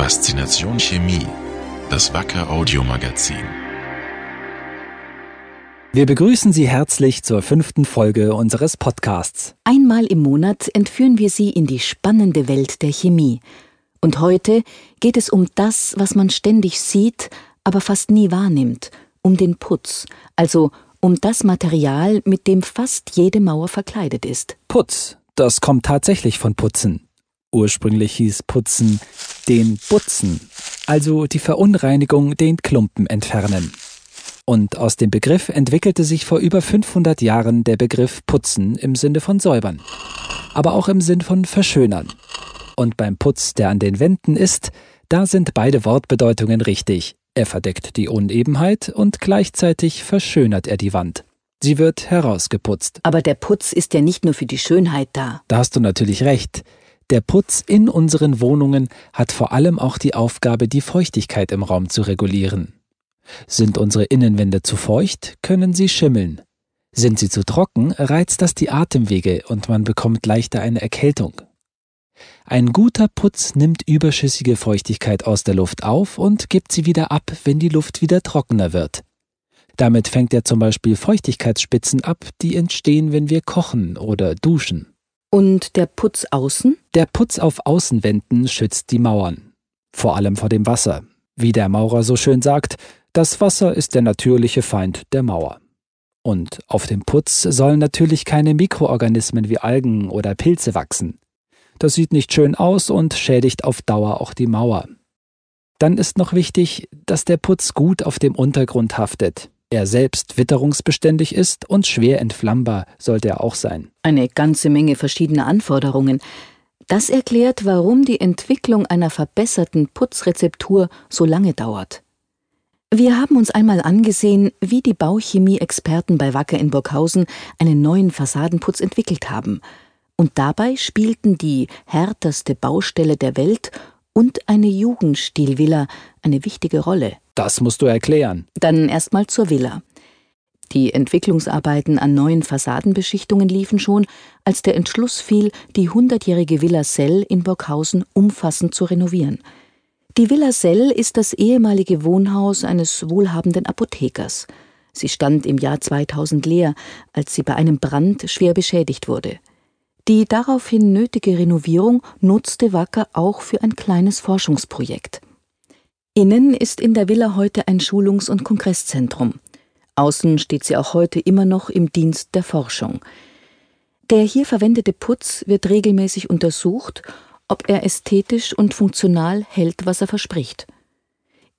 Faszination Chemie, das Wacker Audiomagazin. Wir begrüßen Sie herzlich zur fünften Folge unseres Podcasts. Einmal im Monat entführen wir Sie in die spannende Welt der Chemie. Und heute geht es um das, was man ständig sieht, aber fast nie wahrnimmt, um den Putz, also um das Material, mit dem fast jede Mauer verkleidet ist. Putz, das kommt tatsächlich von Putzen. Ursprünglich hieß Putzen den Butzen, also die Verunreinigung, den Klumpen entfernen. Und aus dem Begriff entwickelte sich vor über 500 Jahren der Begriff Putzen im Sinne von säubern, aber auch im Sinn von verschönern. Und beim Putz, der an den Wänden ist, da sind beide Wortbedeutungen richtig. Er verdeckt die Unebenheit und gleichzeitig verschönert er die Wand. Sie wird herausgeputzt. Aber der Putz ist ja nicht nur für die Schönheit da. Da hast du natürlich recht. Der Putz in unseren Wohnungen hat vor allem auch die Aufgabe, die Feuchtigkeit im Raum zu regulieren. Sind unsere Innenwände zu feucht, können sie schimmeln. Sind sie zu trocken, reizt das die Atemwege und man bekommt leichter eine Erkältung. Ein guter Putz nimmt überschüssige Feuchtigkeit aus der Luft auf und gibt sie wieder ab, wenn die Luft wieder trockener wird. Damit fängt er zum Beispiel Feuchtigkeitsspitzen ab, die entstehen, wenn wir kochen oder duschen. Und der Putz außen? Der Putz auf Außenwänden schützt die Mauern. Vor allem vor dem Wasser. Wie der Maurer so schön sagt, das Wasser ist der natürliche Feind der Mauer. Und auf dem Putz sollen natürlich keine Mikroorganismen wie Algen oder Pilze wachsen. Das sieht nicht schön aus und schädigt auf Dauer auch die Mauer. Dann ist noch wichtig, dass der Putz gut auf dem Untergrund haftet er selbst witterungsbeständig ist und schwer entflammbar sollte er auch sein. Eine ganze Menge verschiedener Anforderungen. Das erklärt, warum die Entwicklung einer verbesserten Putzrezeptur so lange dauert. Wir haben uns einmal angesehen, wie die Bauchemie-Experten bei Wacker in Burghausen einen neuen Fassadenputz entwickelt haben. Und dabei spielten die härterste Baustelle der Welt und eine Jugendstilvilla eine wichtige Rolle. Das musst du erklären. Dann erstmal zur Villa. Die Entwicklungsarbeiten an neuen Fassadenbeschichtungen liefen schon, als der Entschluss fiel, die hundertjährige Villa Sell in Burghausen umfassend zu renovieren. Die Villa Sell ist das ehemalige Wohnhaus eines wohlhabenden Apothekers. Sie stand im Jahr 2000 leer, als sie bei einem Brand schwer beschädigt wurde. Die daraufhin nötige Renovierung nutzte Wacker auch für ein kleines Forschungsprojekt. Innen ist in der Villa heute ein Schulungs- und Kongresszentrum. Außen steht sie auch heute immer noch im Dienst der Forschung. Der hier verwendete Putz wird regelmäßig untersucht, ob er ästhetisch und funktional hält, was er verspricht.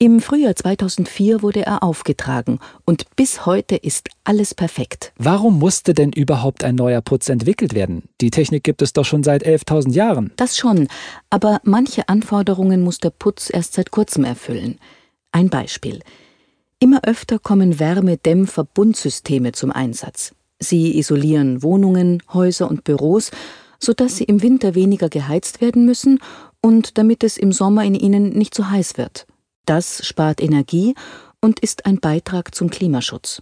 Im Frühjahr 2004 wurde er aufgetragen und bis heute ist alles perfekt. Warum musste denn überhaupt ein neuer Putz entwickelt werden? Die Technik gibt es doch schon seit 11.000 Jahren. Das schon, aber manche Anforderungen muss der Putz erst seit kurzem erfüllen. Ein Beispiel. Immer öfter kommen Wärmedämmverbundsysteme zum Einsatz. Sie isolieren Wohnungen, Häuser und Büros, sodass sie im Winter weniger geheizt werden müssen und damit es im Sommer in ihnen nicht zu heiß wird. Das spart Energie und ist ein Beitrag zum Klimaschutz.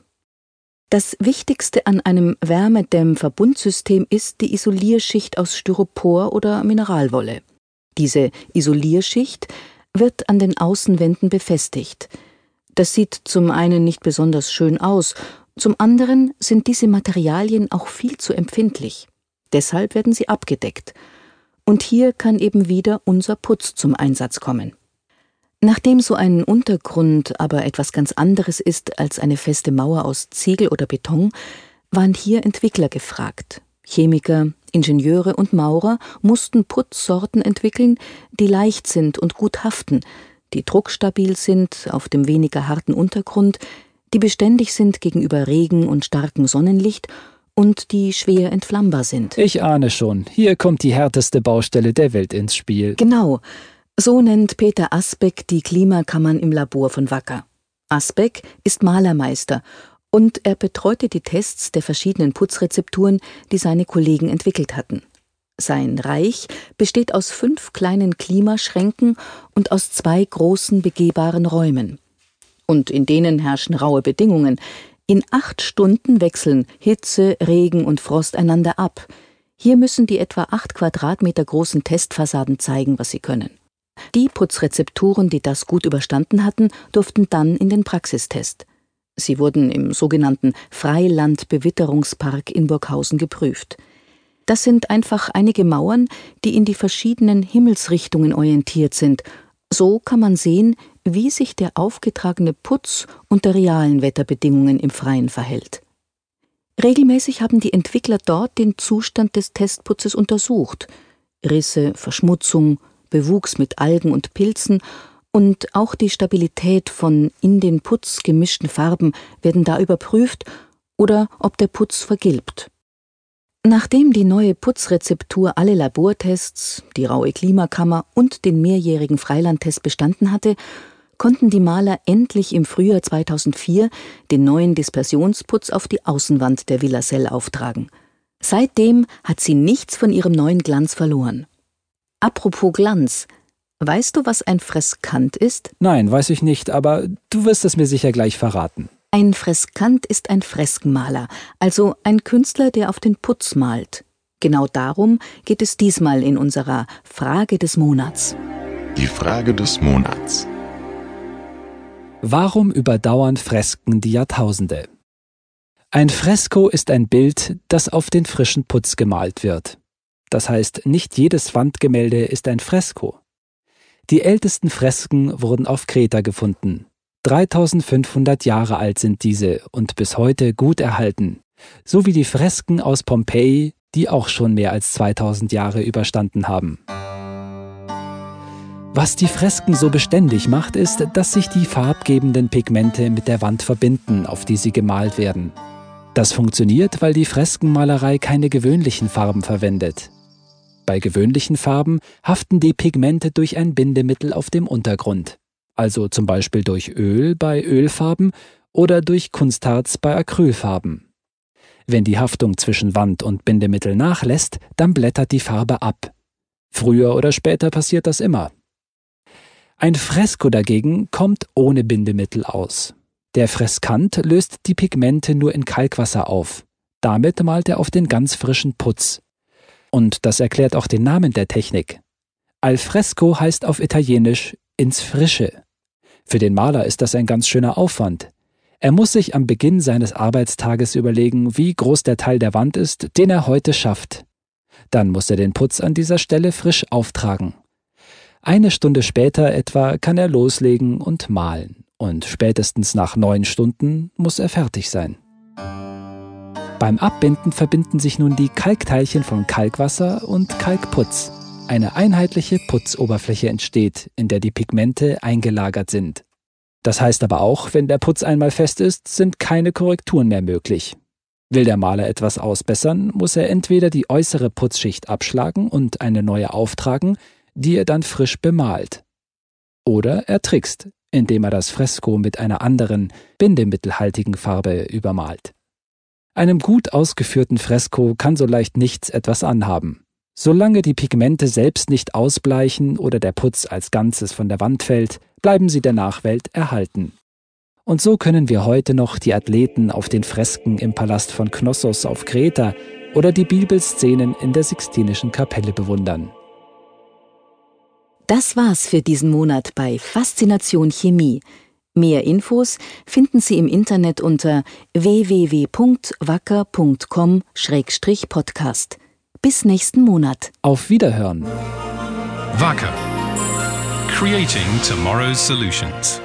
Das Wichtigste an einem Wärmedämmverbundsystem ist die Isolierschicht aus Styropor oder Mineralwolle. Diese Isolierschicht wird an den Außenwänden befestigt. Das sieht zum einen nicht besonders schön aus, zum anderen sind diese Materialien auch viel zu empfindlich. Deshalb werden sie abgedeckt. Und hier kann eben wieder unser Putz zum Einsatz kommen. Nachdem so ein Untergrund aber etwas ganz anderes ist als eine feste Mauer aus Ziegel oder Beton, waren hier Entwickler gefragt. Chemiker, Ingenieure und Maurer mussten Putzsorten entwickeln, die leicht sind und gut haften, die druckstabil sind auf dem weniger harten Untergrund, die beständig sind gegenüber Regen und starkem Sonnenlicht und die schwer entflammbar sind. Ich ahne schon, hier kommt die härteste Baustelle der Welt ins Spiel. Genau. So nennt Peter Asbeck die Klimakammern im Labor von Wacker. Asbeck ist Malermeister und er betreute die Tests der verschiedenen Putzrezepturen, die seine Kollegen entwickelt hatten. Sein Reich besteht aus fünf kleinen Klimaschränken und aus zwei großen begehbaren Räumen. Und in denen herrschen raue Bedingungen. In acht Stunden wechseln Hitze, Regen und Frost einander ab. Hier müssen die etwa acht Quadratmeter großen Testfassaden zeigen, was sie können. Die Putzrezepturen, die das gut überstanden hatten, durften dann in den Praxistest. Sie wurden im sogenannten Freilandbewitterungspark in Burghausen geprüft. Das sind einfach einige Mauern, die in die verschiedenen Himmelsrichtungen orientiert sind. So kann man sehen, wie sich der aufgetragene Putz unter realen Wetterbedingungen im Freien verhält. Regelmäßig haben die Entwickler dort den Zustand des Testputzes untersucht. Risse, Verschmutzung, Bewuchs mit Algen und Pilzen und auch die Stabilität von in den Putz gemischten Farben werden da überprüft oder ob der Putz vergilbt. Nachdem die neue Putzrezeptur alle Labortests, die raue Klimakammer und den mehrjährigen Freilandtest bestanden hatte, konnten die Maler endlich im Frühjahr 2004 den neuen Dispersionsputz auf die Außenwand der Villa Sell auftragen. Seitdem hat sie nichts von ihrem neuen Glanz verloren. Apropos Glanz, weißt du, was ein Freskant ist? Nein, weiß ich nicht, aber du wirst es mir sicher gleich verraten. Ein Freskant ist ein Freskenmaler, also ein Künstler, der auf den Putz malt. Genau darum geht es diesmal in unserer Frage des Monats. Die Frage des Monats. Warum überdauern Fresken die Jahrtausende? Ein Fresko ist ein Bild, das auf den frischen Putz gemalt wird. Das heißt, nicht jedes Wandgemälde ist ein Fresko. Die ältesten Fresken wurden auf Kreta gefunden. 3500 Jahre alt sind diese und bis heute gut erhalten, so wie die Fresken aus Pompeji, die auch schon mehr als 2000 Jahre überstanden haben. Was die Fresken so beständig macht, ist, dass sich die farbgebenden Pigmente mit der Wand verbinden, auf die sie gemalt werden. Das funktioniert, weil die Freskenmalerei keine gewöhnlichen Farben verwendet. Bei gewöhnlichen Farben haften die Pigmente durch ein Bindemittel auf dem Untergrund, also zum Beispiel durch Öl bei Ölfarben oder durch Kunstharz bei Acrylfarben. Wenn die Haftung zwischen Wand und Bindemittel nachlässt, dann blättert die Farbe ab. Früher oder später passiert das immer. Ein Fresko dagegen kommt ohne Bindemittel aus. Der Freskant löst die Pigmente nur in Kalkwasser auf. Damit malt er auf den ganz frischen Putz. Und das erklärt auch den Namen der Technik. Al fresco heißt auf Italienisch ins Frische. Für den Maler ist das ein ganz schöner Aufwand. Er muss sich am Beginn seines Arbeitstages überlegen, wie groß der Teil der Wand ist, den er heute schafft. Dann muss er den Putz an dieser Stelle frisch auftragen. Eine Stunde später etwa kann er loslegen und malen, und spätestens nach neun Stunden muss er fertig sein. Beim Abbinden verbinden sich nun die Kalkteilchen von Kalkwasser und Kalkputz. Eine einheitliche Putzoberfläche entsteht, in der die Pigmente eingelagert sind. Das heißt aber auch, wenn der Putz einmal fest ist, sind keine Korrekturen mehr möglich. Will der Maler etwas ausbessern, muss er entweder die äußere Putzschicht abschlagen und eine neue auftragen, die er dann frisch bemalt. Oder er trickst, indem er das Fresko mit einer anderen, bindemittelhaltigen Farbe übermalt. Einem gut ausgeführten Fresko kann so leicht nichts etwas anhaben. Solange die Pigmente selbst nicht ausbleichen oder der Putz als Ganzes von der Wand fällt, bleiben sie der Nachwelt erhalten. Und so können wir heute noch die Athleten auf den Fresken im Palast von Knossos auf Kreta oder die Bibelszenen in der Sixtinischen Kapelle bewundern. Das war's für diesen Monat bei Faszination Chemie. Mehr Infos finden Sie im Internet unter www.wacker.com-podcast. Bis nächsten Monat. Auf Wiederhören. Wacker. Creating tomorrow's solutions.